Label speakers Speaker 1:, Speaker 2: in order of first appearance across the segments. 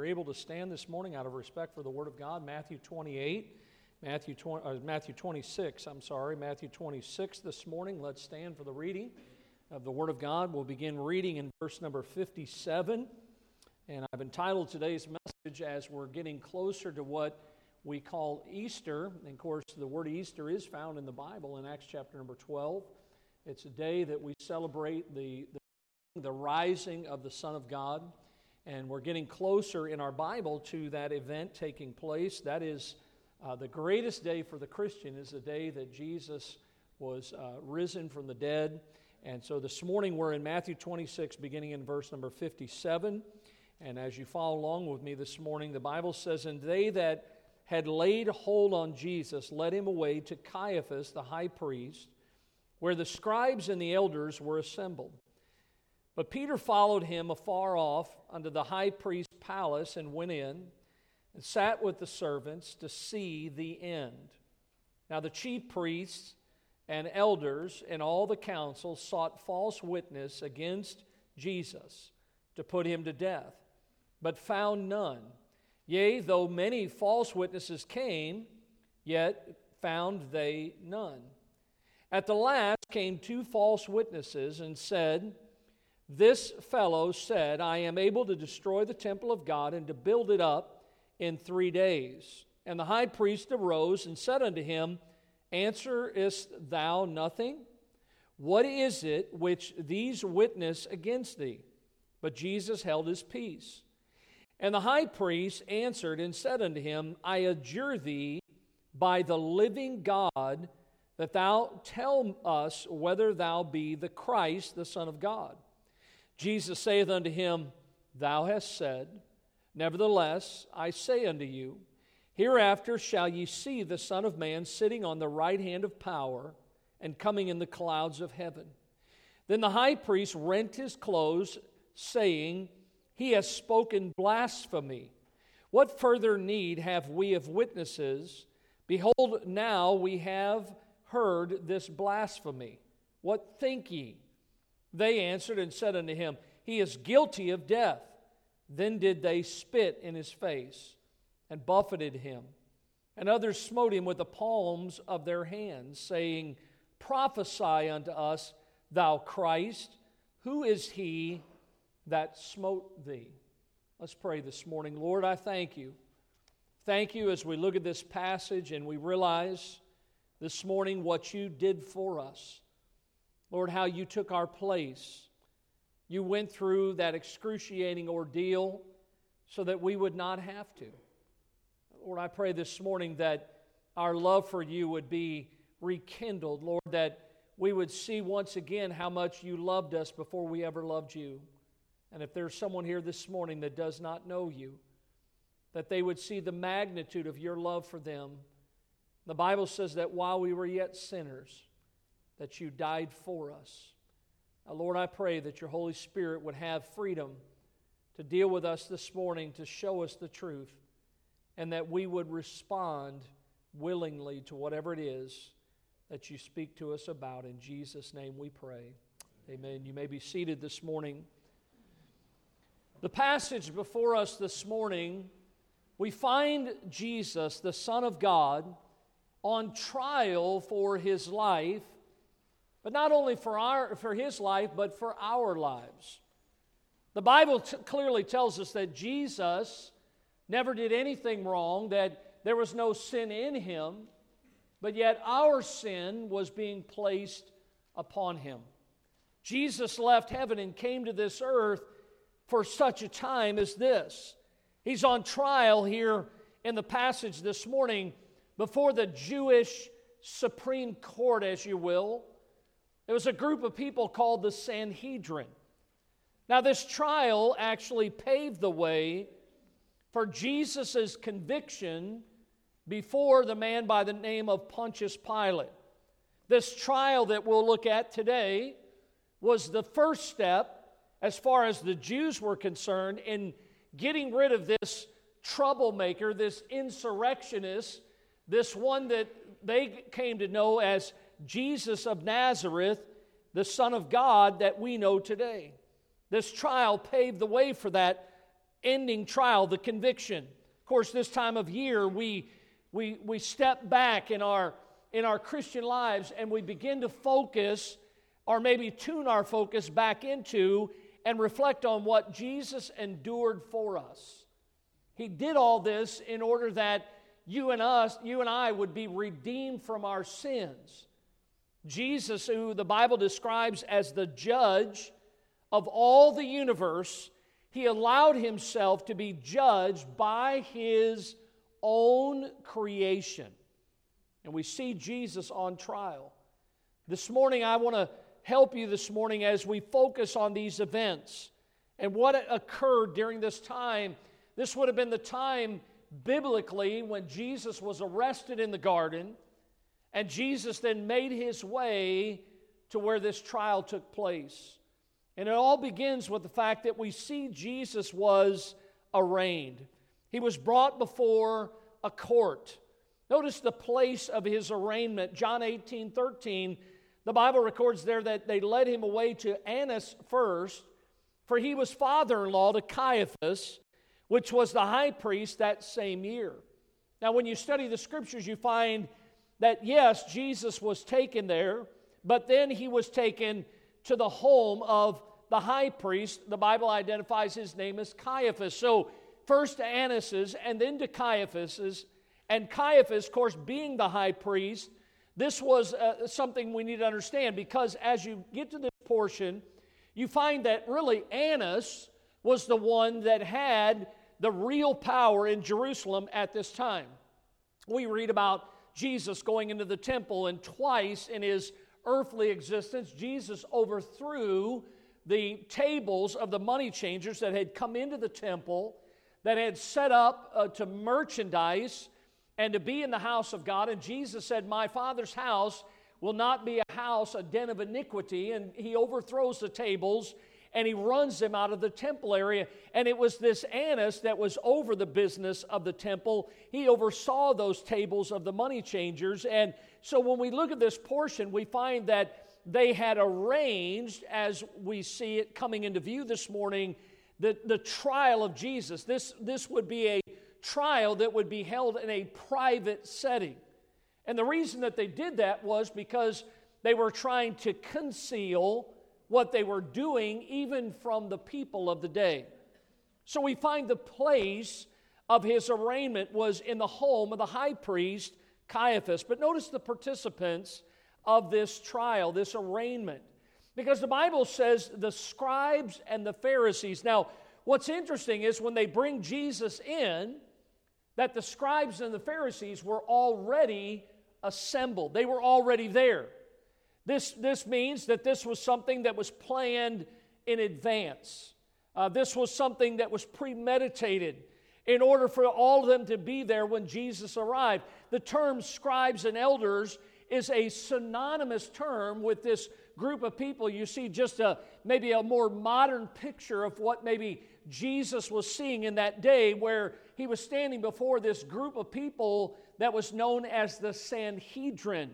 Speaker 1: you're able to stand this morning out of respect for the Word of God, Matthew 28, Matthew, 20, uh, Matthew 26, I'm sorry, Matthew 26 this morning. Let's stand for the reading of the Word of God. We'll begin reading in verse number 57. And I've entitled today's message as we're getting closer to what we call Easter. And of course, the word Easter is found in the Bible in Acts chapter number 12. It's a day that we celebrate the, the, the rising of the Son of God. And we're getting closer in our Bible to that event taking place. That is uh, the greatest day for the Christian, is the day that Jesus was uh, risen from the dead. And so this morning we're in Matthew 26, beginning in verse number 57. And as you follow along with me this morning, the Bible says, And they that had laid hold on Jesus led him away to Caiaphas, the high priest, where the scribes and the elders were assembled. But Peter followed him afar off unto the high priest's palace and went in and sat with the servants to see the end. Now the chief priests and elders and all the council sought false witness against Jesus to put him to death, but found none. Yea, though many false witnesses came, yet found they none. At the last came two false witnesses and said, This fellow said, I am able to destroy the temple of God and to build it up in three days. And the high priest arose and said unto him, Answerest thou nothing? What is it which these witness against thee? But Jesus held his peace. And the high priest answered and said unto him, I adjure thee by the living God that thou tell us whether thou be the Christ, the Son of God. Jesus saith unto him, Thou hast said, Nevertheless, I say unto you, Hereafter shall ye see the Son of Man sitting on the right hand of power and coming in the clouds of heaven. Then the high priest rent his clothes, saying, He has spoken blasphemy. What further need have we of witnesses? Behold, now we have heard this blasphemy. What think ye? They answered and said unto him, He is guilty of death. Then did they spit in his face and buffeted him. And others smote him with the palms of their hands, saying, Prophesy unto us, thou Christ, who is he that smote thee? Let's pray this morning. Lord, I thank you. Thank you as we look at this passage and we realize this morning what you did for us. Lord, how you took our place you went through that excruciating ordeal so that we would not have to. Lord, I pray this morning that our love for you would be rekindled, Lord, that we would see once again how much you loved us before we ever loved you. And if there's someone here this morning that does not know you, that they would see the magnitude of your love for them. The Bible says that while we were yet sinners, that you died for us. Now, Lord, I pray that your Holy Spirit would have freedom to deal with us this morning, to show us the truth, and that we would respond willingly to whatever it is that you speak to us about. In Jesus' name we pray. Amen. You may be seated this morning. The passage before us this morning, we find Jesus, the Son of God, on trial for his life but not only for, our, for his life, but for our lives. The Bible t- clearly tells us that Jesus never did anything wrong, that there was no sin in him, but yet our sin was being placed upon him. Jesus left heaven and came to this earth for such a time as this. He's on trial here in the passage this morning before the Jewish Supreme Court, as you will. It was a group of people called the Sanhedrin. Now, this trial actually paved the way for Jesus' conviction before the man by the name of Pontius Pilate. This trial that we'll look at today was the first step, as far as the Jews were concerned, in getting rid of this troublemaker, this insurrectionist, this one that they came to know as Jesus of Nazareth, the Son of God that we know today. This trial paved the way for that ending trial, the conviction. Of course, this time of year, we, we, we step back in our, in our Christian lives and we begin to focus or maybe tune our focus back into and reflect on what Jesus endured for us. He did all this in order that you and us, you and I would be redeemed from our sins. Jesus, who the Bible describes as the judge of all the universe, he allowed himself to be judged by his own creation. And we see Jesus on trial. This morning, I want to help you this morning as we focus on these events and what occurred during this time. This would have been the time biblically when Jesus was arrested in the garden, and Jesus then made his way to where this trial took place. And it all begins with the fact that we see Jesus was arraigned. He was brought before a court. Notice the place of his arraignment. John 18 13, the Bible records there that they led him away to Annas first, for he was father in law to Caiaphas, which was the high priest that same year. Now, when you study the scriptures, you find that yes, Jesus was taken there, but then he was taken to the home of the high priest. The Bible identifies his name as Caiaphas. So, first to Annas's and then to Caiaphas's. And Caiaphas, of course, being the high priest, this was uh, something we need to understand because as you get to this portion, you find that really Annas was the one that had the real power in Jerusalem at this time. We read about Jesus going into the temple, and twice in his earthly existence, Jesus overthrew the tables of the money changers that had come into the temple, that had set up uh, to merchandise and to be in the house of God. And Jesus said, My Father's house will not be a house, a den of iniquity. And he overthrows the tables and he runs them out of the temple area. And it was this Annas that was over the business of the temple. He oversaw those tables of the money changers. And so when we look at this portion, we find that they had arranged, as we see it coming into view this morning, the, the trial of Jesus. This, this would be a trial that would be held in a private setting. And the reason that they did that was because they were trying to conceal what they were doing, even from the people of the day. So we find the place of his arraignment was in the home of the high priest Caiaphas. But notice the participants of this trial, this arraignment. Because the Bible says the scribes and the Pharisees. Now, what's interesting is when they bring Jesus in, that the scribes and the Pharisees were already assembled, they were already there. This, this means that this was something that was planned in advance. Uh, this was something that was premeditated in order for all of them to be there when Jesus arrived. The term scribes and elders is a synonymous term with this group of people. You see just a maybe a more modern picture of what maybe Jesus was seeing in that day where he was standing before this group of people that was known as the Sanhedrin.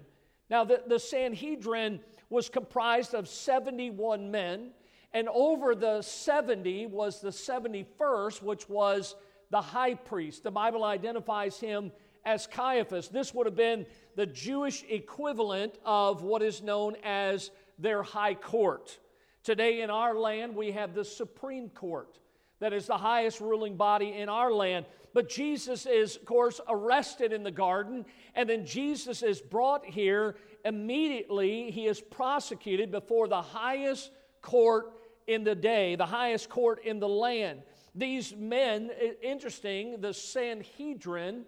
Speaker 1: Now, the, the Sanhedrin was comprised of 71 men, and over the 70 was the 71st, which was the high priest. The Bible identifies him as Caiaphas. This would have been the Jewish equivalent of what is known as their high court. Today in our land, we have the Supreme Court that is the highest ruling body in our land. But Jesus is, of course, arrested in the garden, and then Jesus is brought here. Immediately, he is prosecuted before the highest court in the day, the highest court in the land. These men, interesting, the Sanhedrin,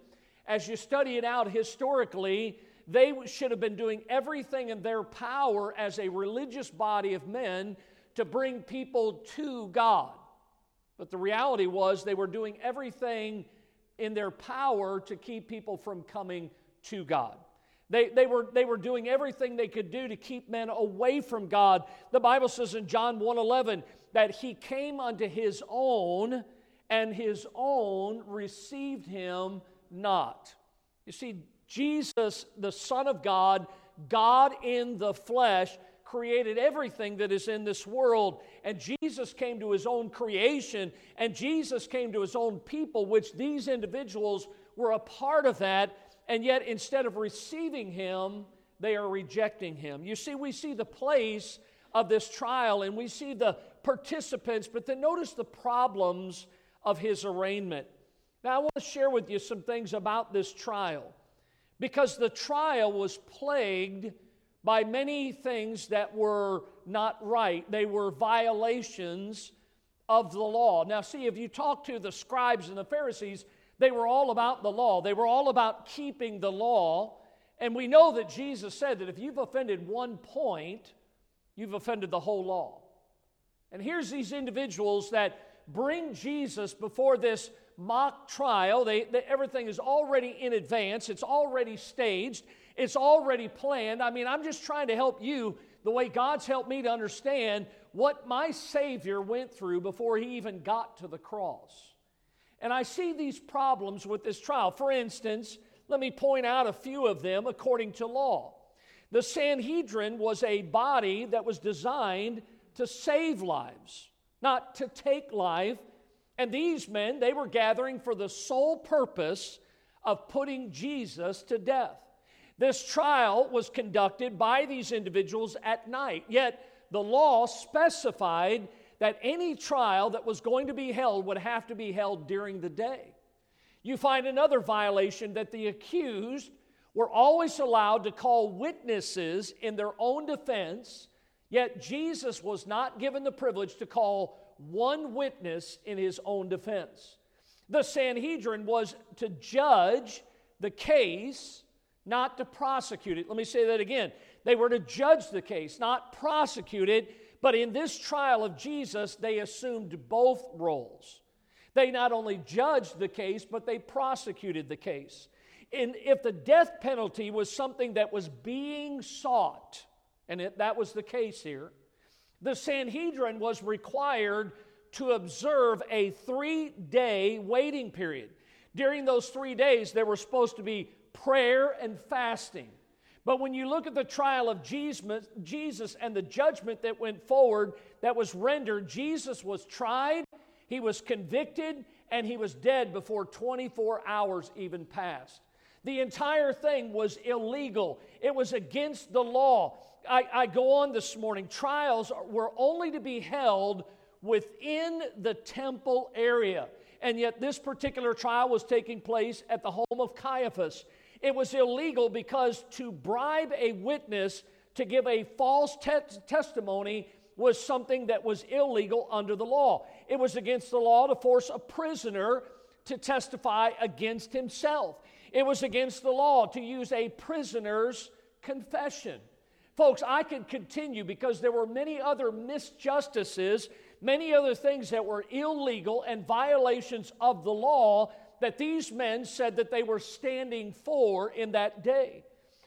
Speaker 1: as you study it out historically, they should have been doing everything in their power as a religious body of men to bring people to God. But the reality was they were doing everything in their power to keep people from coming to God. They, they, were, they were doing everything they could do to keep men away from God. The Bible says in John 1:11 that he came unto his own, and his own received him not. You see, Jesus, the Son of God, God in the flesh, created everything that is in this world. And Jesus came to his own creation, and Jesus came to his own people, which these individuals were a part of that. And yet, instead of receiving him, they are rejecting him. You see, we see the place of this trial and we see the participants, but then notice the problems of his arraignment. Now, I want to share with you some things about this trial because the trial was plagued by many things that were not right. They were violations of the law. Now, see, if you talk to the scribes and the Pharisees, they were all about the law, they were all about keeping the law. And we know that Jesus said that if you've offended one point, you've offended the whole law. And here's these individuals that bring Jesus before this mock trial. They, they, everything is already in advance, it's already staged, it's already planned. I mean, I'm just trying to help you the way God's helped me to understand what my Savior went through before he even got to the cross. And I see these problems with this trial. For instance, let me point out a few of them according to law. The Sanhedrin was a body that was designed to save lives, not to take life. And these men, they were gathering for the sole purpose of putting Jesus to death. This trial was conducted by these individuals at night, yet the law specified that any trial that was going to be held would have to be held during the day. You find another violation that the accused were always allowed to call witnesses in their own defense, yet Jesus was not given the privilege to call one witness in his own defense. The Sanhedrin was to judge the case, not to prosecute it. Let me say that again. They were to judge the case, not prosecute it. But in this trial of Jesus, they assumed both roles. They not only judged the case, but they prosecuted the case. And if the death penalty was something that was being sought, and it, that was the case here, the Sanhedrin was required to observe a three day waiting period. During those three days, there were supposed to be prayer and fasting. But when you look at the trial of Jesus, and the judgment that went forward that was rendered, Jesus was tried he was convicted and he was dead before 24 hours even passed. The entire thing was illegal, it was against the law. I, I go on this morning. Trials were only to be held within the temple area. And yet, this particular trial was taking place at the home of Caiaphas. It was illegal because to bribe a witness to give a false te- testimony was something that was illegal under the law. It was against the law to force a prisoner to testify against himself. It was against the law to use a prisoner's confession. Folks, I could continue because there were many other misjustices, many other things that were illegal and violations of the law that these men said that they were standing for in that day.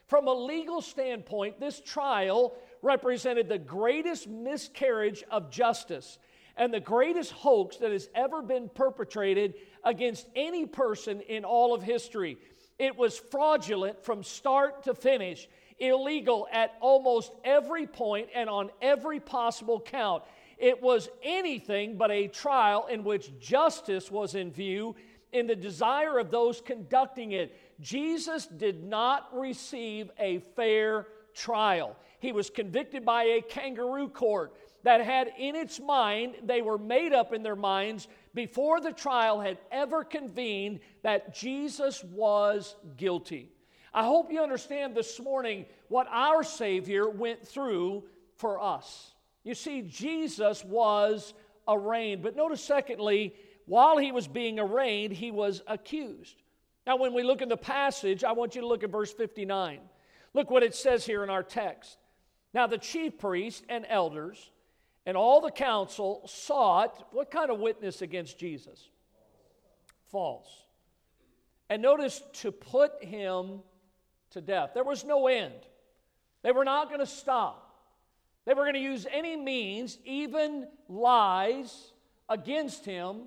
Speaker 1: From a legal standpoint, this trial represented the greatest miscarriage of justice and the greatest hoax that has ever been perpetrated against any person in all of history. It was fraudulent from start to finish, illegal at almost every point and on every possible count. It was anything but a trial in which justice was in view in the desire of those conducting it. Jesus did not receive a fair trial. He was convicted by a kangaroo court that had in its mind, they were made up in their minds before the trial had ever convened that Jesus was guilty. I hope you understand this morning what our Savior went through for us. You see, Jesus was arraigned. But notice, secondly, while he was being arraigned, he was accused. Now, when we look in the passage, I want you to look at verse 59. Look what it says here in our text. Now, the chief priests and elders and all the council sought what kind of witness against Jesus? False. And notice to put him to death. There was no end. They were not going to stop. They were going to use any means, even lies, against him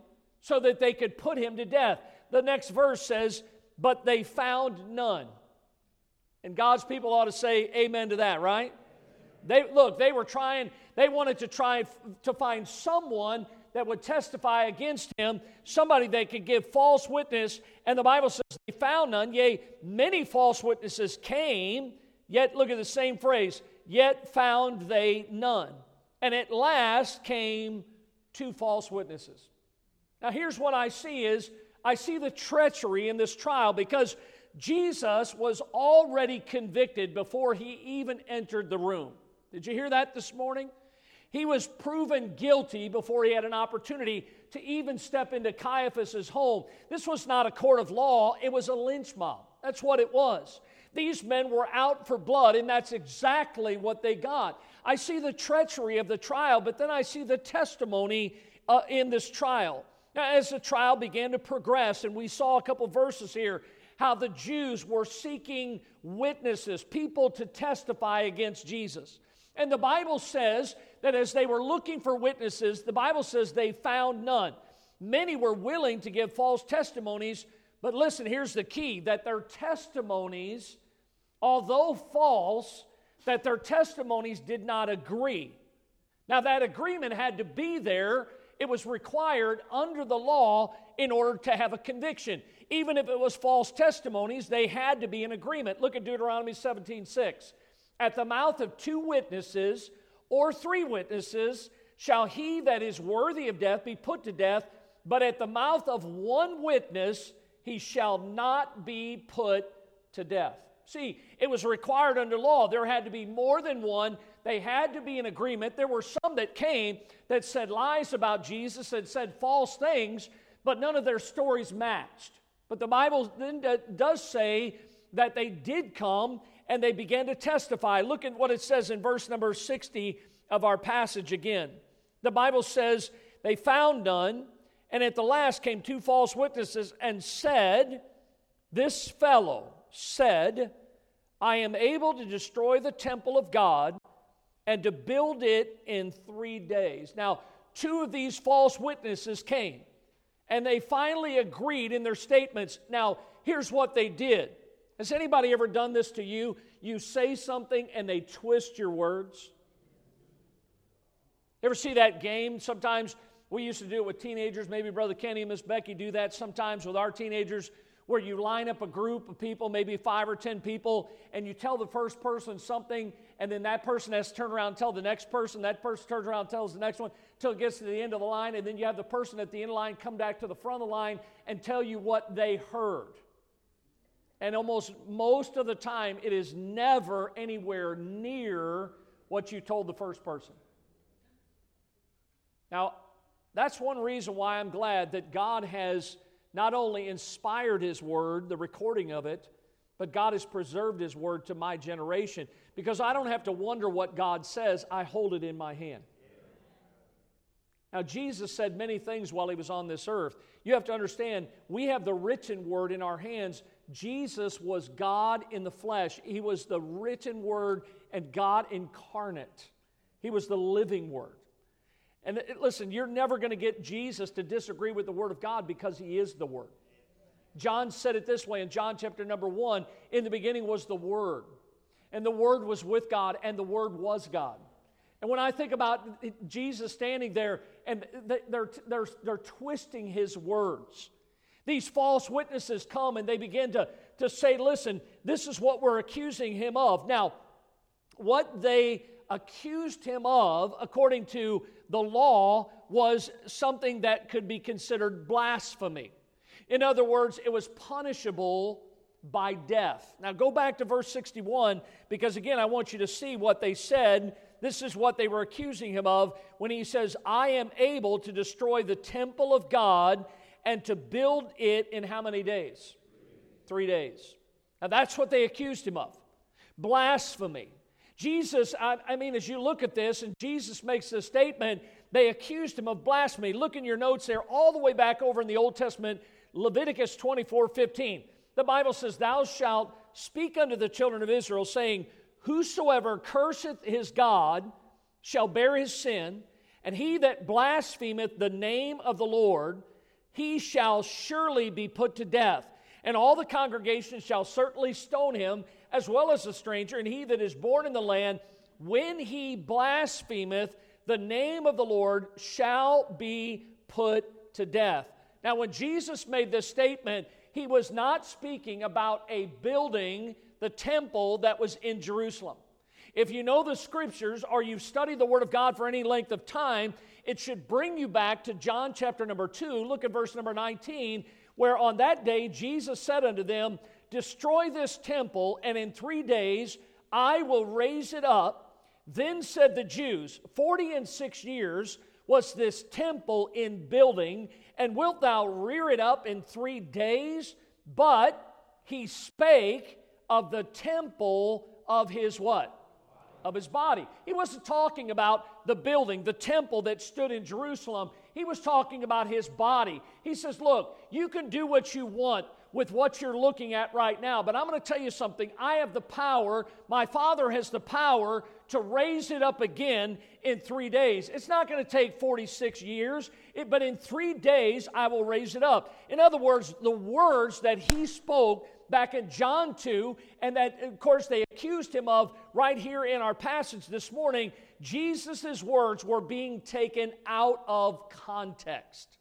Speaker 1: so that they could put him to death. The next verse says, But they found none. And God's people ought to say amen to that, right? They look, they were trying, they wanted to try to find someone that would testify against him, somebody they could give false witness, and the Bible says they found none. Yea, many false witnesses came, yet look at the same phrase, yet found they none. And at last came two false witnesses. Now here's what I see is I see the treachery in this trial because Jesus was already convicted before he even entered the room. Did you hear that this morning? He was proven guilty before he had an opportunity to even step into Caiaphas's home. This was not a court of law, it was a lynch mob. That's what it was. These men were out for blood, and that's exactly what they got. I see the treachery of the trial, but then I see the testimony uh, in this trial. Now, as the trial began to progress, and we saw a couple verses here, how the Jews were seeking witnesses, people to testify against Jesus. And the Bible says that as they were looking for witnesses, the Bible says they found none. Many were willing to give false testimonies, but listen, here's the key that their testimonies, although false, that their testimonies did not agree. Now, that agreement had to be there. It was required under the law in order to have a conviction. Even if it was false testimonies, they had to be in agreement. Look at Deuteronomy 17 6. At the mouth of two witnesses or three witnesses shall he that is worthy of death be put to death, but at the mouth of one witness he shall not be put to death. See, it was required under law. There had to be more than one. They had to be in agreement. There were some that came that said lies about Jesus and said false things, but none of their stories matched. But the Bible then does say that they did come and they began to testify. Look at what it says in verse number 60 of our passage again. The Bible says, They found none, and at the last came two false witnesses and said, This fellow said, I am able to destroy the temple of God and to build it in three days. Now, two of these false witnesses came and they finally agreed in their statements. Now, here's what they did has anybody ever done this to you? You say something and they twist your words. Ever see that game? Sometimes we used to do it with teenagers. Maybe Brother Kenny and Miss Becky do that sometimes with our teenagers, where you line up a group of people, maybe five or ten people, and you tell the first person something, and then that person has to turn around and tell the next person. That person turns around and tells the next one until it gets to the end of the line, and then you have the person at the end of the line come back to the front of the line and tell you what they heard. And almost most of the time, it is never anywhere near what you told the first person. Now, that's one reason why I'm glad that God has not only inspired His Word, the recording of it, but God has preserved His Word to my generation because I don't have to wonder what God says, I hold it in my hand. Now, Jesus said many things while He was on this earth. You have to understand, we have the written Word in our hands Jesus was God in the flesh. He was the written word and God incarnate. He was the living word. And uh, listen, you're never going to get Jesus to disagree with the word of God because he is the word. John said it this way in John chapter number one In the beginning was the Word, and the Word was with God, and the Word was God. And when I think about uh, Jesus standing there and they're, they're, they're twisting his words, these false witnesses come and they begin to, to say, listen, this is what we're accusing him of. Now, what they accused him of, according to the law, was something that could be considered blasphemy. In other words, it was punishable by death. Now, go back to verse 61 because, again, I want you to see what they said. This is what they were accusing him of when he says, I am able to destroy the temple of God and to build it in how many days? Three days. Now that's what they accused him of blasphemy. Jesus, I, I, mean, as you look at this, and Jesus makes this statement, they accused him of blasphemy. Look in your notes there, all the way back over in the Old Testament, Leviticus 24 15. The Bible says, Thou shalt speak unto the children of Israel, saying, Whosoever curseth his God shall bear his sin, and he that blasphemeth the name of the Lord he shall surely be put to death. And all the congregation shall certainly stone him, as well as the stranger, and he that is born in the land, when he blasphemeth the name of the Lord shall be put to death. Now, when Jesus made this statement, he was not speaking about a building, the temple that was in Jerusalem. If you know the scriptures or you've studied the Word of God for any length of time, it should bring you back to John chapter number 2. Look at verse number 19, where on that day Jesus said unto them, Destroy this temple, and in three days I will raise it up. Then said the Jews, Forty and six years was this temple in building, and wilt thou rear it up in three days? But he spake of the temple of his what? Of his body. He wasn't talking about the building, the temple that stood in Jerusalem. He was talking about his body. He says, Look, you can do what you want with what you're looking at right now. But I'm going to tell you something. I have the power, my Father has the power to raise it up again in three days. It's not going to take 46 years, but in three days I will raise it up. In other words, the words that He spoke back in John 2, and that, of course, they accused him of right here in our passage this morning, Jesus' words were being taken out of context.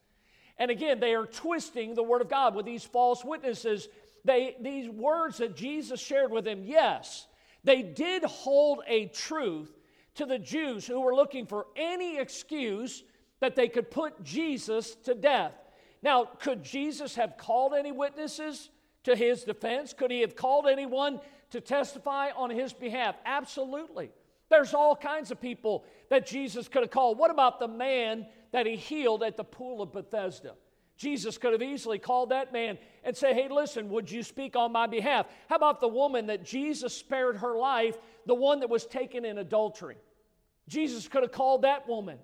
Speaker 1: And again, they are twisting the Word of God with these false witnesses. They, these words that Jesus shared with them, yes, they did hold a truth to the Jews who were looking for any excuse that they could put Jesus to death. Now, could Jesus have called any witnesses to his defense? Could he have called anyone to testify on his behalf? Absolutely. There's all kinds of people that Jesus could have called. What about the man that he healed at the pool of Bethesda? Jesus could have easily called that man and say, Hey, listen, would you speak on my behalf? How about the woman that Jesus spared her life, the one that was taken in adultery? Jesus could have called that woman.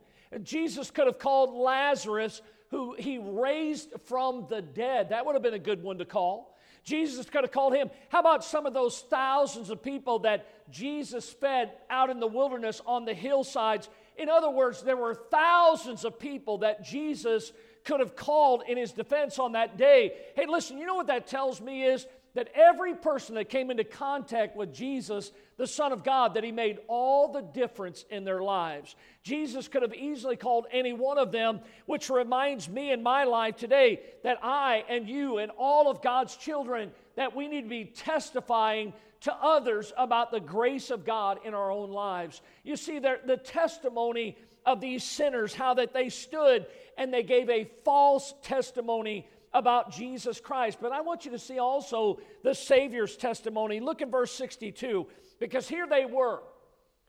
Speaker 1: Jesus could have called Lazarus, who he raised from the dead. That would have been a good one to call. Jesus could have called him. How about some of those thousands of people that Jesus fed out in the wilderness on the hillsides? In other words, there were thousands of people that Jesus could have called in his defense on that day. Hey, listen, you know what that tells me is that every person that came into contact with Jesus, the Son of God, that He made all the difference in their lives. Jesus could have easily called any one of them, which reminds me in my life today that I and you and all of God's children, that we need to be testifying to others about the grace of God in our own lives. You see, the testimony of these sinners, how that they stood and they gave a false testimony about Jesus Christ. But I want you to see also the Savior's testimony. Look at verse 62, because here they were.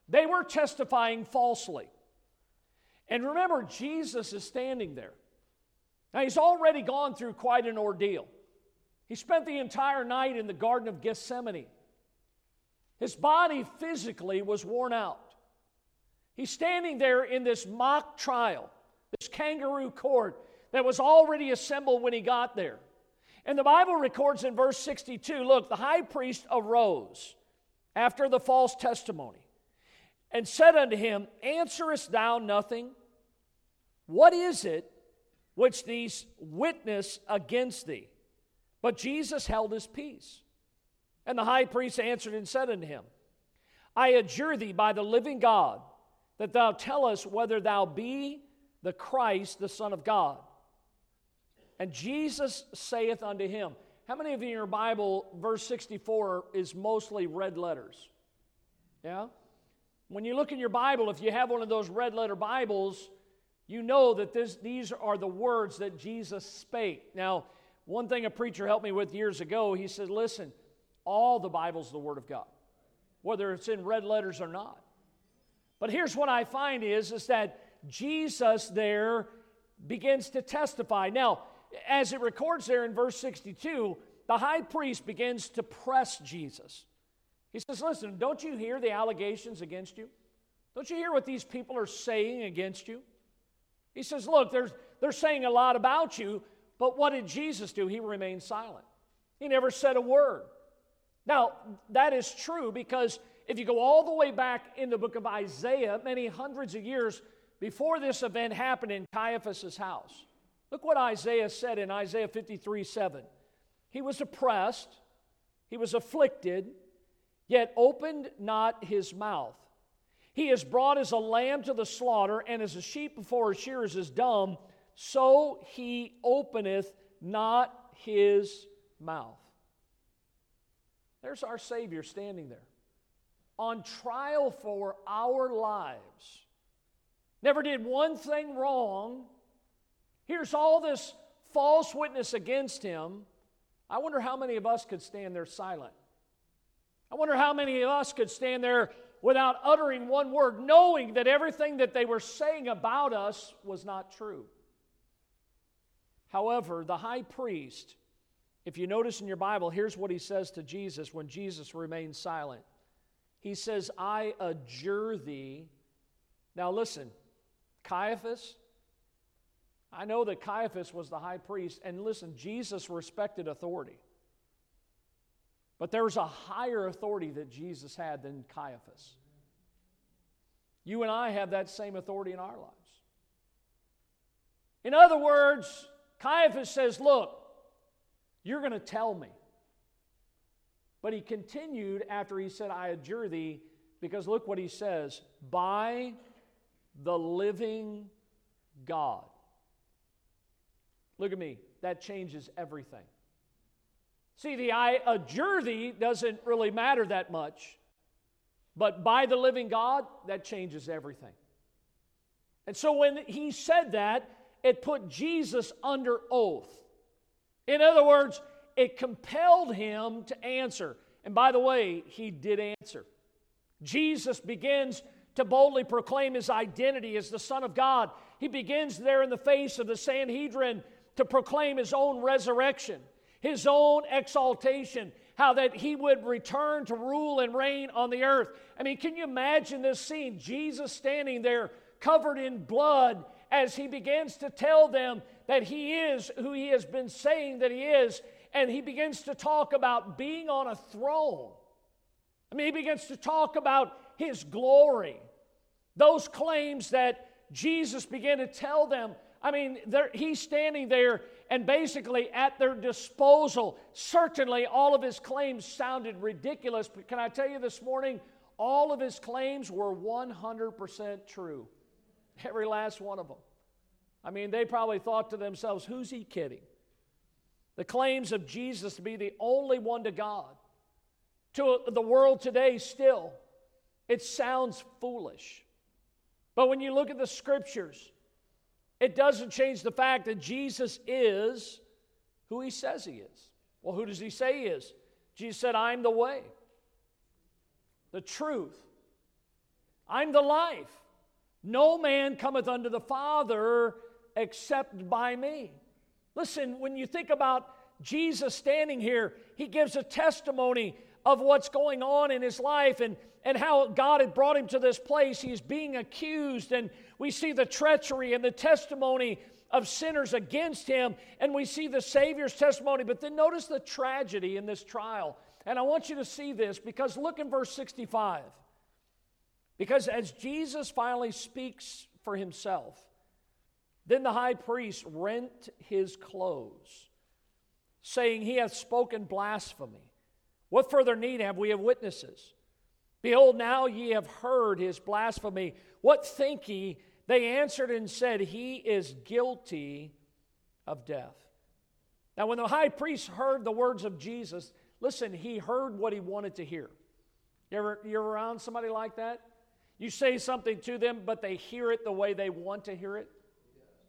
Speaker 1: They were testifying falsely. And remember, Jesus is standing there. Now, he's already gone through quite an ordeal. He spent the entire night in the Garden of Gethsemane. His body physically was worn out. He's standing there in this mock trial, this kangaroo court that was already assembled when he got there. And the Bible records in verse 62 look, the high priest arose after the false testimony and said unto him, Answerest thou nothing? What is it which these witness against thee? But Jesus held his peace. And the high priest answered and said unto him, I adjure thee by the living God that thou tell us whether thou be the Christ, the Son of God. And Jesus saith unto him, How many of you in your Bible, verse 64 is mostly red letters? Yeah? When you look in your Bible, if you have one of those red letter Bibles, you know that this, these are the words that Jesus spake. Now, one thing a preacher helped me with years ago, he said, Listen, all the Bible's the Word of God, whether it's in red letters or not. But here's what I find is, is that Jesus there begins to testify. Now, as it records there in verse 62, the high priest begins to press Jesus. He says, Listen, don't you hear the allegations against you? Don't you hear what these people are saying against you? He says, Look, they're, they're saying a lot about you, but what did Jesus do? He remained silent. He never said a word. Now, that is true because if you go all the way back in the book of Isaiah, many hundreds of years before this event happened in Caiaphas' house, Look what Isaiah said in Isaiah 53 7. He was oppressed, he was afflicted, yet opened not his mouth. He is brought as a lamb to the slaughter, and as a sheep before his shearers is dumb, so he openeth not his mouth. There's our Savior standing there on trial for our lives. Never did one thing wrong. Here's all this false witness against him. I wonder how many of us could stand there silent. I wonder how many of us could stand there without uttering one word, knowing that everything that they were saying about us was not true. However, the high priest, if you notice in your Bible, here's what he says to Jesus when Jesus remains silent. He says, I adjure thee. Now listen, Caiaphas, I know that Caiaphas was the high priest, and listen, Jesus respected authority. But there was a higher authority that Jesus had than Caiaphas. You and I have that same authority in our lives. In other words, Caiaphas says, Look, you're going to tell me. But he continued after he said, I adjure thee, because look what he says by the living God. Look at me, that changes everything. See, the I adjure thee doesn't really matter that much, but by the living God, that changes everything. And so when he said that, it put Jesus under oath. In other words, it compelled him to answer. And by the way, he did answer. Jesus begins to boldly proclaim his identity as the Son of God. He begins there in the face of the Sanhedrin to proclaim his own resurrection his own exaltation, how that he would return to rule and reign on the earth. I mean, can you imagine this scene? Jesus standing there covered in blood as he begins to tell them that he is who he has been saying that he is, and he begins to talk about being on a throne. I mean, he begins to talk about his glory. Those claims that Jesus began to tell them I mean, he's standing there and basically at their disposal. Certainly, all of his claims sounded ridiculous, but can I tell you this morning, all of his claims were 100% true. Every last one of them. I mean, they probably thought to themselves, who's he kidding? The claims of Jesus to be the only one to God, to the world today, still, it sounds foolish. But when you look at the scriptures, it doesn't change the fact that Jesus is who he says he is. Well, who does he say he is? Jesus said, I'm the way, the truth, I'm the life. No man cometh unto the Father except by me. Listen, when you think about Jesus standing here, he gives a testimony of what's going on in his life and, and how God had brought him to this place. He's being accused, and we see the treachery and the testimony of sinners against him, and we see the Savior's testimony. But then notice the tragedy in this trial. And I want you to see this because look in verse 65. Because as Jesus finally speaks for himself, then the high priest rent his clothes, saying, He hath spoken blasphemy. What further need have we of witnesses? Behold, now ye have heard his blasphemy. What think ye they answered and said, He is guilty of death. Now, when the high priest heard the words of Jesus, listen, he heard what he wanted to hear. You ever, you ever around somebody like that? You say something to them, but they hear it the way they want to hear it?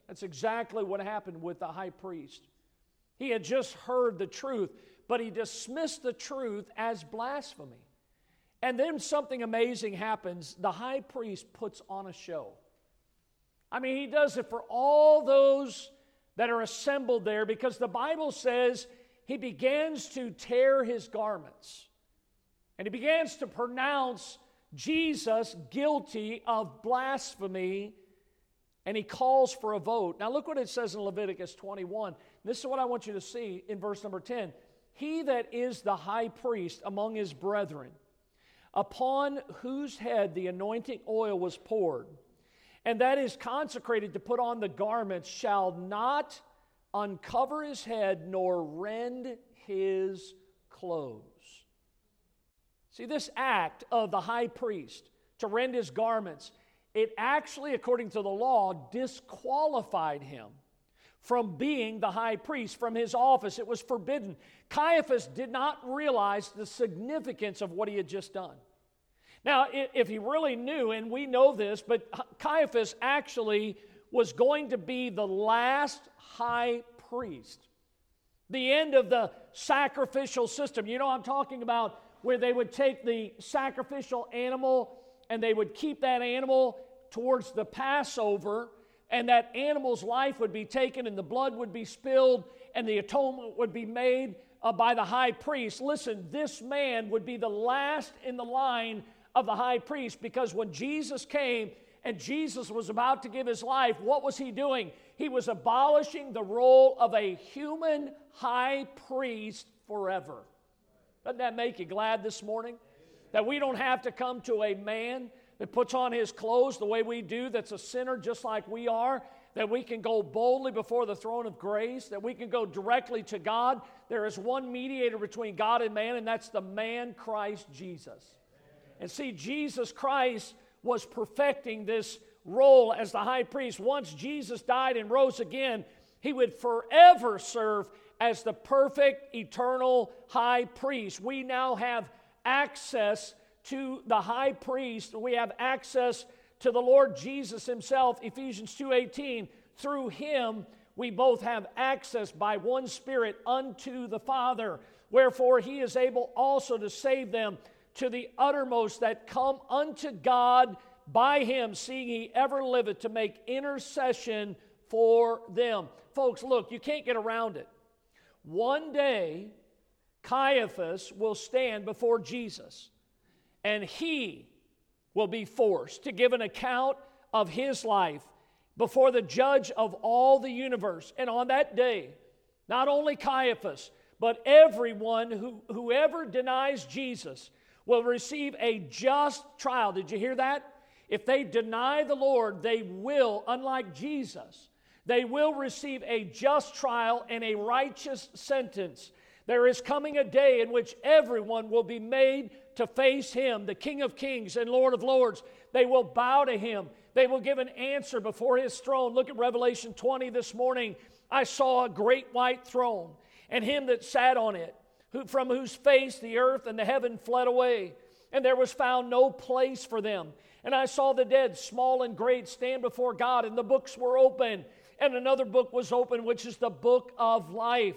Speaker 1: That's exactly what happened with the high priest. He had just heard the truth, but he dismissed the truth as blasphemy. And then something amazing happens. The high priest puts on a show. I mean, he does it for all those that are assembled there because the Bible says he begins to tear his garments and he begins to pronounce Jesus guilty of blasphemy and he calls for a vote. Now, look what it says in Leviticus 21. This is what I want you to see in verse number 10. He that is the high priest among his brethren, upon whose head the anointing oil was poured, and that is consecrated to put on the garments, shall not uncover his head nor rend his clothes. See, this act of the high priest to rend his garments, it actually, according to the law, disqualified him from being the high priest, from his office. It was forbidden. Caiaphas did not realize the significance of what he had just done. Now, if he really knew, and we know this, but Caiaphas actually was going to be the last high priest, the end of the sacrificial system. You know, I'm talking about where they would take the sacrificial animal and they would keep that animal towards the Passover, and that animal's life would be taken and the blood would be spilled and the atonement would be made uh, by the high priest. Listen, this man would be the last in the line of the high priest because when Jesus came and Jesus was about to give his life, what was he doing? He was abolishing the role of a human high priest forever. Doesn't that make you glad this morning? That we don't have to come to a man that puts on his clothes the way we do, that's a sinner just like we are, that we can go boldly before the throne of grace, that we can go directly to God. There is one mediator between God and man, and that's the man Christ Jesus. And see, Jesus Christ was perfecting this role as the high priest. Once Jesus died and rose again, he would forever serve as the perfect, eternal high priest. We now have access to the high priest. We have access to the Lord Jesus himself. Ephesians 2:18, through him we both have access by one spirit unto the Father. Wherefore he is able also to save them to the uttermost that come unto God by him, seeing he ever liveth to make intercession for them. Folks, look, you can't get around it. One day, Caiaphas will stand before Jesus, and he will be forced to give an account of his life before the judge of all the universe. And on that day, not only Caiaphas, but everyone who whoever denies Jesus will receive a just trial. Did you hear that? If they deny the Lord, they will, unlike Jesus, they will receive a just trial and a righteous sentence. There is coming a day in which everyone will be made to face Him, the King of Kings and Lord of Lords. They will bow to Him. They will give an answer before His throne. Look at Revelation 20 this morning. I saw a great white throne and Him that sat on it who, from whose face the earth and the heaven fled away, and there was found no place for them. And I saw the dead, small and great, stand before God, and the books were open. And another book was open, which is the book of life.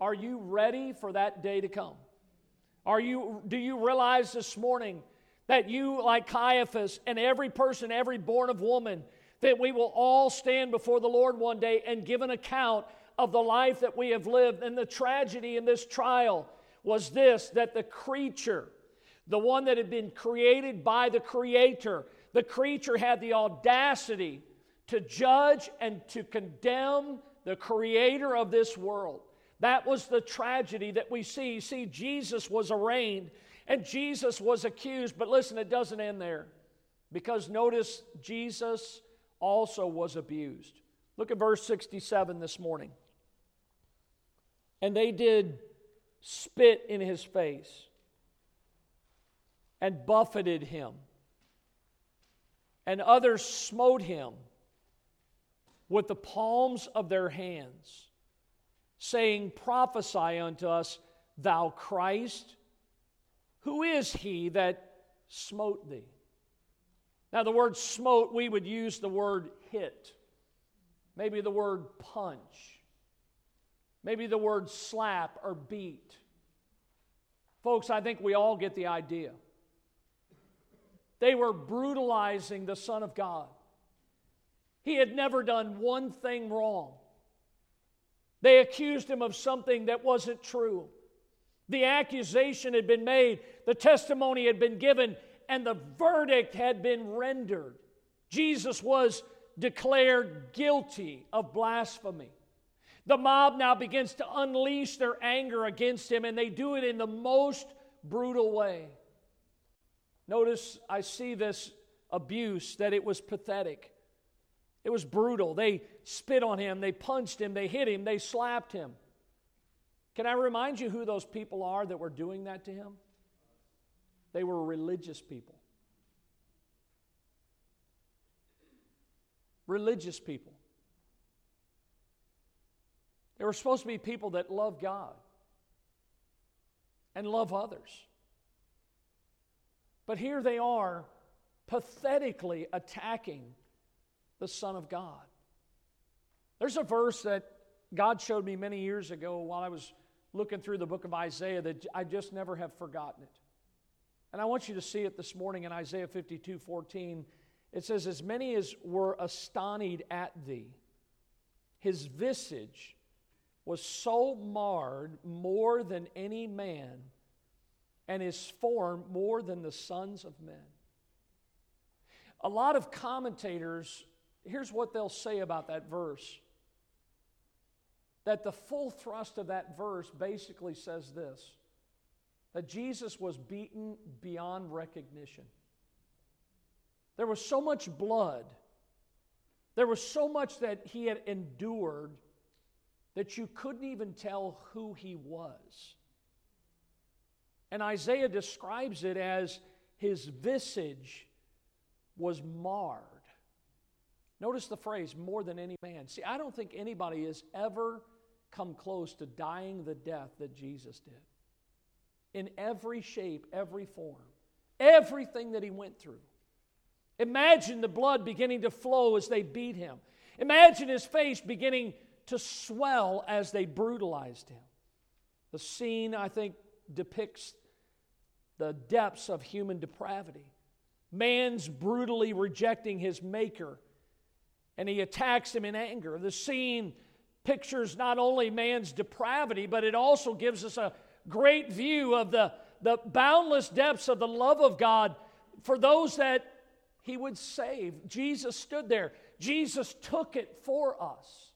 Speaker 1: Are you ready for that day to come? Are you, do you realize this morning that you, like Caiaphas, and every person, every born of woman, that we will all stand before the Lord one day and give an account of the life that we have lived. And the tragedy in this trial was this that the creature, the one that had been created by the Creator, the creature had the audacity to judge and to condemn the Creator of this world. That was the tragedy that we see. See, Jesus was arraigned and Jesus was accused, but listen, it doesn't end there. Because notice, Jesus also was abused. Look at verse 67 this morning. And they did spit in his face and buffeted him. And others smote him with the palms of their hands, saying, Prophesy unto us, thou Christ. Who is he that smote thee? Now, the word smote, we would use the word hit, maybe the word punch. Maybe the word slap or beat. Folks, I think we all get the idea. They were brutalizing the Son of God. He had never done one thing wrong. They accused him of something that wasn't true. The accusation had been made, the testimony had been given, and the verdict had been rendered. Jesus was declared guilty of blasphemy. The mob now begins to unleash their anger against him, and they do it in the most brutal way. Notice I see this abuse, that it was pathetic. It was brutal. They spit on him, they punched him, they hit him, they slapped him. Can I remind you who those people are that were doing that to him? They were religious people. Religious people. They were supposed to be people that love God and love others. But here they are pathetically attacking the Son of God. There's a verse that God showed me many years ago while I was looking through the book of Isaiah that I just never have forgotten it. And I want you to see it this morning in Isaiah 52 14. It says, As many as were astonished at thee, his visage was so marred more than any man, and his form more than the sons of men. A lot of commentators, here's what they'll say about that verse that the full thrust of that verse basically says this that Jesus was beaten beyond recognition. There was so much blood, there was so much that he had endured that you couldn't even tell who he was. And Isaiah describes it as his visage was marred. Notice the phrase, more than any man. See, I don't think anybody has ever come close to dying the death that Jesus did. In every shape, every form, everything that he went through. Imagine the blood beginning to flow as they beat him. Imagine his face beginning to swell as they brutalized him. The scene, I think, depicts the depths of human depravity. Man's brutally rejecting his maker, and he attacks him in anger. The scene pictures not only man's depravity, but it also gives us a great view of the, the boundless depths of the love of God for those that he would save. Jesus stood there, Jesus took it for us.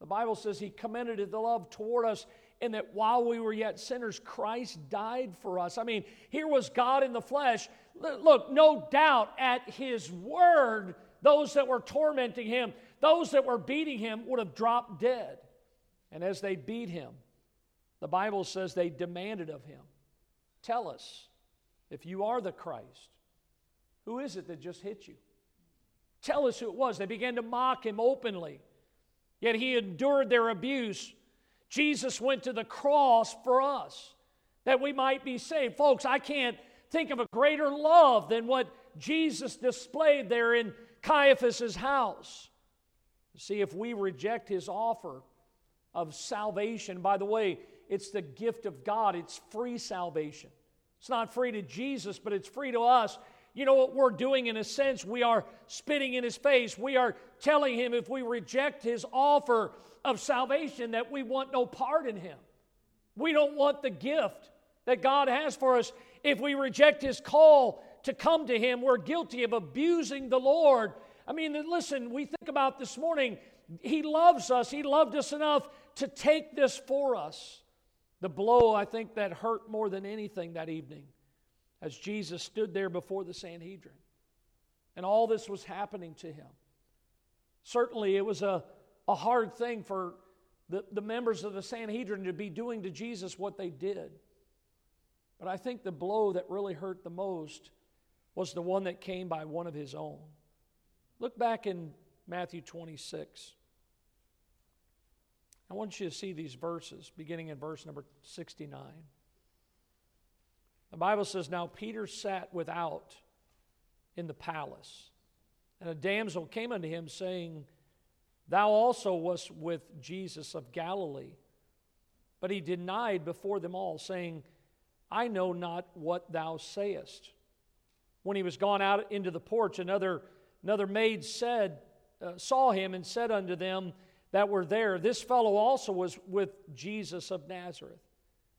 Speaker 1: The Bible says he commended the love toward us in that while we were yet sinners, Christ died for us. I mean, here was God in the flesh. Look, no doubt at his word, those that were tormenting him, those that were beating him would have dropped dead. And as they beat him, the Bible says they demanded of him, Tell us if you are the Christ. Who is it that just hit you? Tell us who it was. They began to mock him openly. Yet he endured their abuse. Jesus went to the cross for us that we might be saved. Folks, I can't think of a greater love than what Jesus displayed there in Caiaphas's house. See, if we reject his offer of salvation, by the way, it's the gift of God, it's free salvation. It's not free to Jesus, but it's free to us. You know what we're doing in a sense? We are spitting in his face. We are telling him if we reject his offer of salvation that we want no part in him. We don't want the gift that God has for us. If we reject his call to come to him, we're guilty of abusing the Lord I mean, listen, we think about this morning, He loves us. He loved us enough to take this for us. The blow, I think, that hurt more than anything that evening as Jesus stood there before the Sanhedrin. And all this was happening to him. Certainly, it was a, a hard thing for the, the members of the Sanhedrin to be doing to Jesus what they did. But I think the blow that really hurt the most was the one that came by one of his own. Look back in Matthew 26. I want you to see these verses, beginning in verse number 69. The Bible says, Now Peter sat without in the palace, and a damsel came unto him, saying, Thou also wast with Jesus of Galilee. But he denied before them all, saying, I know not what thou sayest. When he was gone out into the porch, another Another maid said, uh, saw him and said unto them that were there, This fellow also was with Jesus of Nazareth.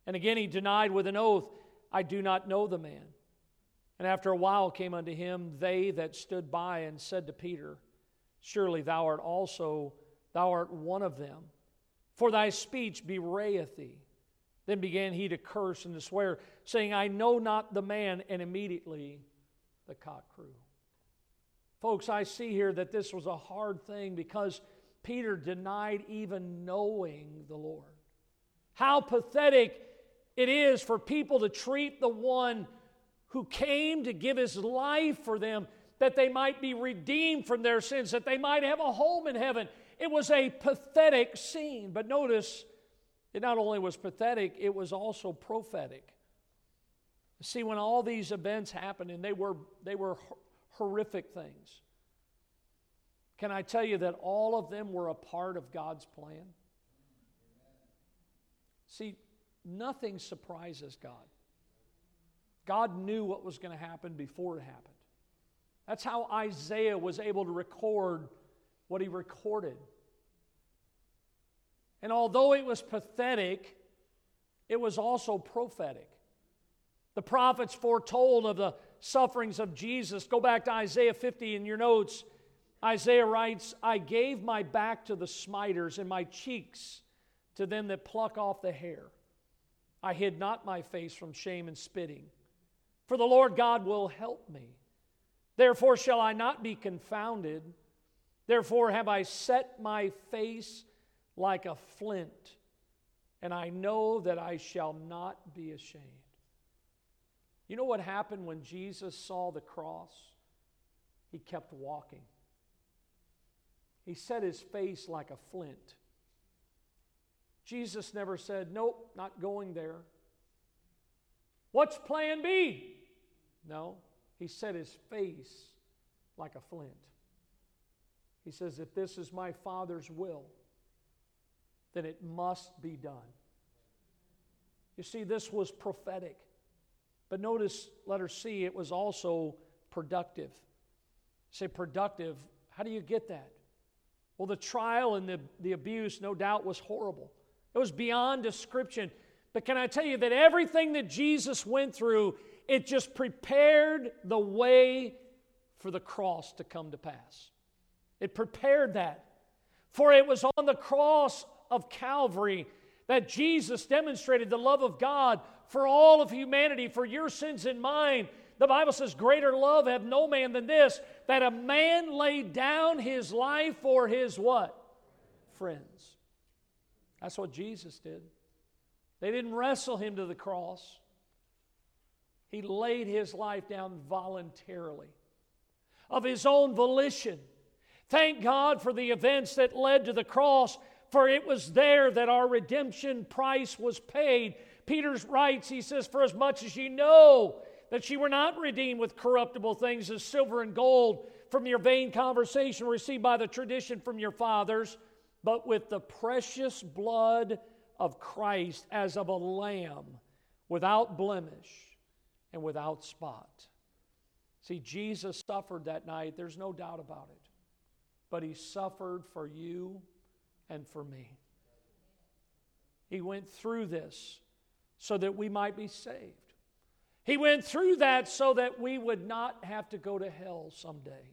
Speaker 1: And again he denied with an oath, I do not know the man. And after a while came unto him they that stood by and said to Peter, Surely thou art also, thou art one of them, for thy speech bewrayeth thee. Then began he to curse and to swear, saying, I know not the man. And immediately the cock crew. Folks, I see here that this was a hard thing because Peter denied even knowing the Lord. How pathetic it is for people to treat the one who came to give his life for them that they might be redeemed from their sins, that they might have a home in heaven. It was a pathetic scene. But notice, it not only was pathetic, it was also prophetic. See, when all these events happened, and they were, they were horrific things, can I tell you that all of them were a part of God's plan? See, nothing surprises God. God knew what was going to happen before it happened. That's how Isaiah was able to record what he recorded. And although it was pathetic, it was also prophetic. The prophets foretold of the sufferings of Jesus. Go back to Isaiah 50 in your notes. Isaiah writes, I gave my back to the smiters and my cheeks to them that pluck off the hair. I hid not my face from shame and spitting. For the Lord God will help me. Therefore shall I not be confounded. Therefore have I set my face like a flint, and I know that I shall not be ashamed. You know what happened when Jesus saw the cross? He kept walking. He set his face like a flint. Jesus never said, Nope, not going there. What's plan B? No, he set his face like a flint. He says, If this is my Father's will, then it must be done. You see, this was prophetic. But notice, letter C, it was also productive. Say productive, how do you get that? Well, the trial and the, the abuse, no doubt, was horrible. It was beyond description. But can I tell you that everything that Jesus went through, it just prepared the way for the cross to come to pass. It prepared that. For it was on the cross of Calvary that Jesus demonstrated the love of God for all of humanity, for your sins and mine. The Bible says, Greater love have no man than this, that a man laid down his life for his what? Friends. That's what Jesus did. They didn't wrestle him to the cross. He laid his life down voluntarily, of his own volition. Thank God for the events that led to the cross, for it was there that our redemption price was paid. Peter writes, he says, For as much as ye know that ye were not redeemed with corruptible things as silver and gold from your vain conversation received by the tradition from your fathers, but with the precious blood of Christ as of a lamb without blemish and without spot. See, Jesus suffered that night, there's no doubt about it. But he suffered for you and for me. He went through this so that we might be saved. He went through that so that we would not have to go to hell someday.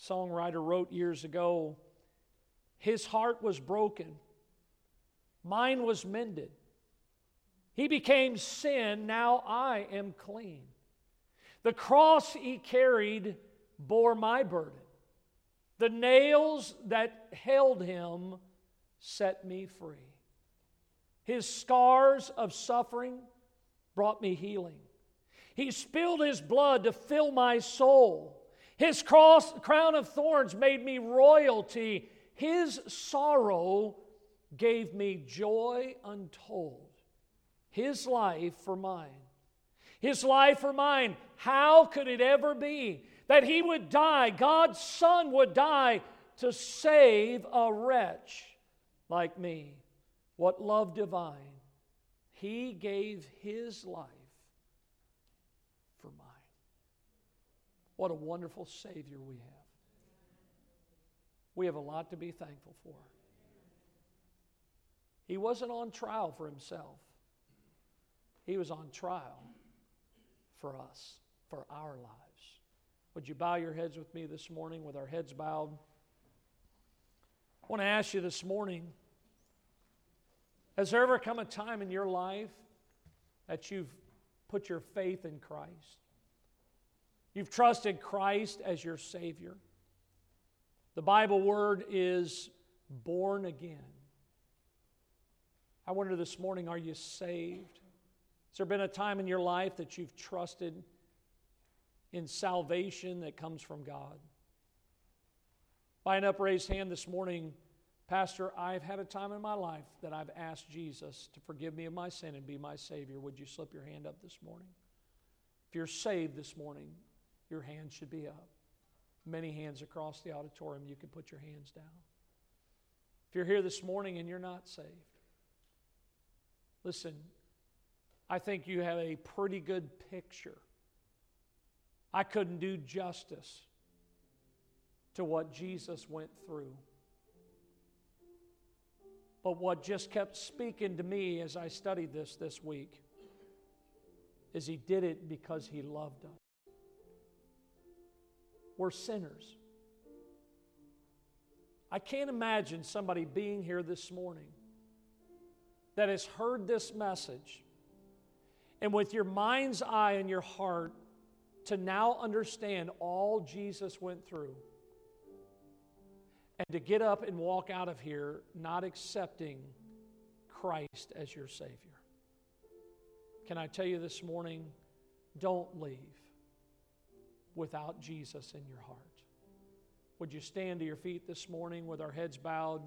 Speaker 1: Songwriter wrote years ago, his heart was broken, mine was mended. He became sin, now I am clean. The cross he carried bore my burden. The nails that held him set me free. His scars of suffering brought me healing. He spilled his blood to fill my soul. His cross, crown of thorns made me royalty. His sorrow gave me joy untold. His life for mine. His life for mine. How could it ever be that He would die, God's Son would die to save a wretch like me? What love divine. He gave His life for mine. What a wonderful Savior we have. We have a lot to be thankful for. He wasn't on trial for himself. He was on trial for us, for our lives. Would you bow your heads with me this morning with our heads bowed? I want to ask you this morning has there ever come a time in your life that you've put your faith in Christ? You've trusted Christ as your Savior. The Bible word is born again. I wonder this morning, are you saved? Has there been a time in your life that you've trusted in salvation that comes from God? By an upraised hand this morning, Pastor, I've had a time in my life that I've asked Jesus to forgive me of my sin and be my Savior. Would you slip your hand up this morning? If you're saved this morning, your hand should be up. Many hands across the auditorium, you can put your hands down. If you're here this morning and you're not saved, listen, I think you have a pretty good picture. I couldn't do justice to what Jesus went through. But what just kept speaking to me as I studied this this week is he did it because he loved us. We're sinners. I can't imagine somebody being here this morning that has heard this message and with your mind's eye and your heart to now understand all Jesus went through and to get up and walk out of here not accepting Christ as your Savior. Can I tell you this morning, don't leave without Jesus in your heart. Would you stand to your feet this morning with our heads bowed?